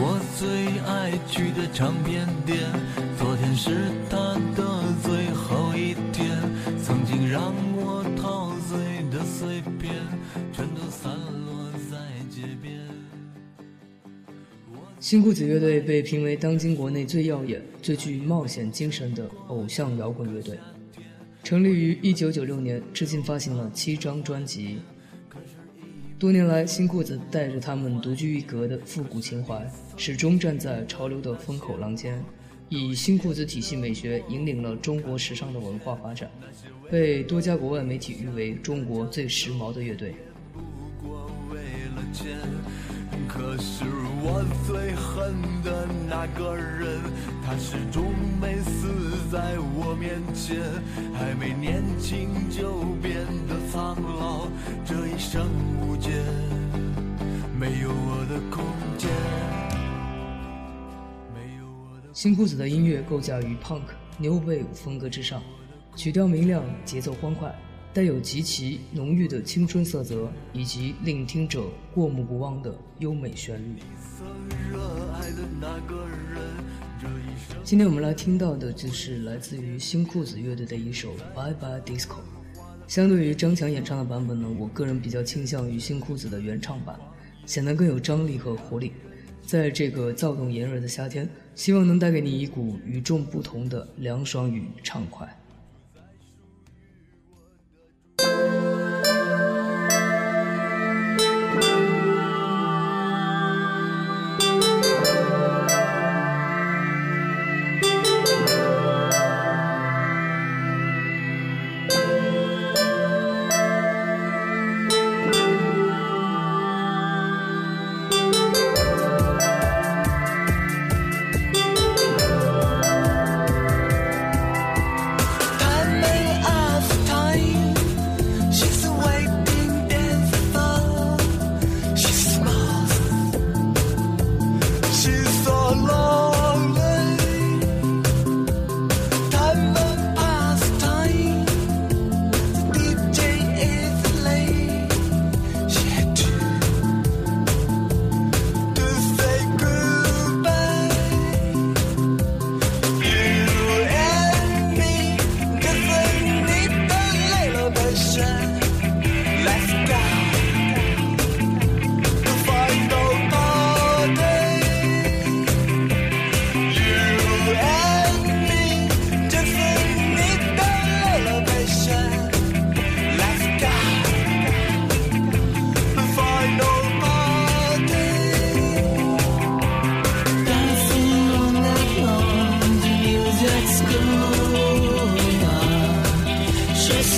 我最爱去的唱片店，昨天是他的最后一天。曾经让我陶醉的碎片，全都散落在街边。新裤子乐队被评为当今国内最耀眼、最具冒险精神的偶像摇滚乐队。成立于1996年，至今发行了七张专辑。多年来，新裤子带着他们独具一格的复古情怀，始终站在潮流的风口浪尖，以新裤子体系美学引领了中国时尚的文化发展，被多家国外媒体誉为中国最时髦的乐队。不过为了钱，可是我最恨的那个人，他始终没死在我面前，还没年轻就变得苍老，这一生无，没有我的空间，没有我的。新裤子的音乐构架于 punk、new wave 风格之上，曲调明亮，节奏欢快，带有极其浓郁的青春色泽，以及令听者过目不忘的优美旋律。今天我们来听到的就是来自于新裤子乐队的一首《Bye Bye Disco》。相对于张强演唱的版本呢，我个人比较倾向于新裤子的原唱版，显得更有张力和活力。在这个躁动炎热的夏天，希望能带给你一股与众不同的凉爽与畅快。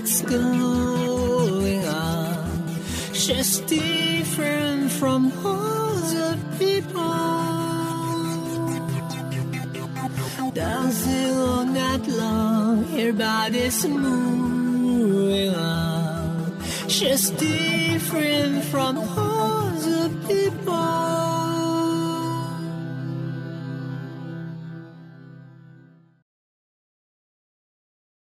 music's going on. She's different from all the people. Dancing all night long, her body's moving on. She's different from all the people.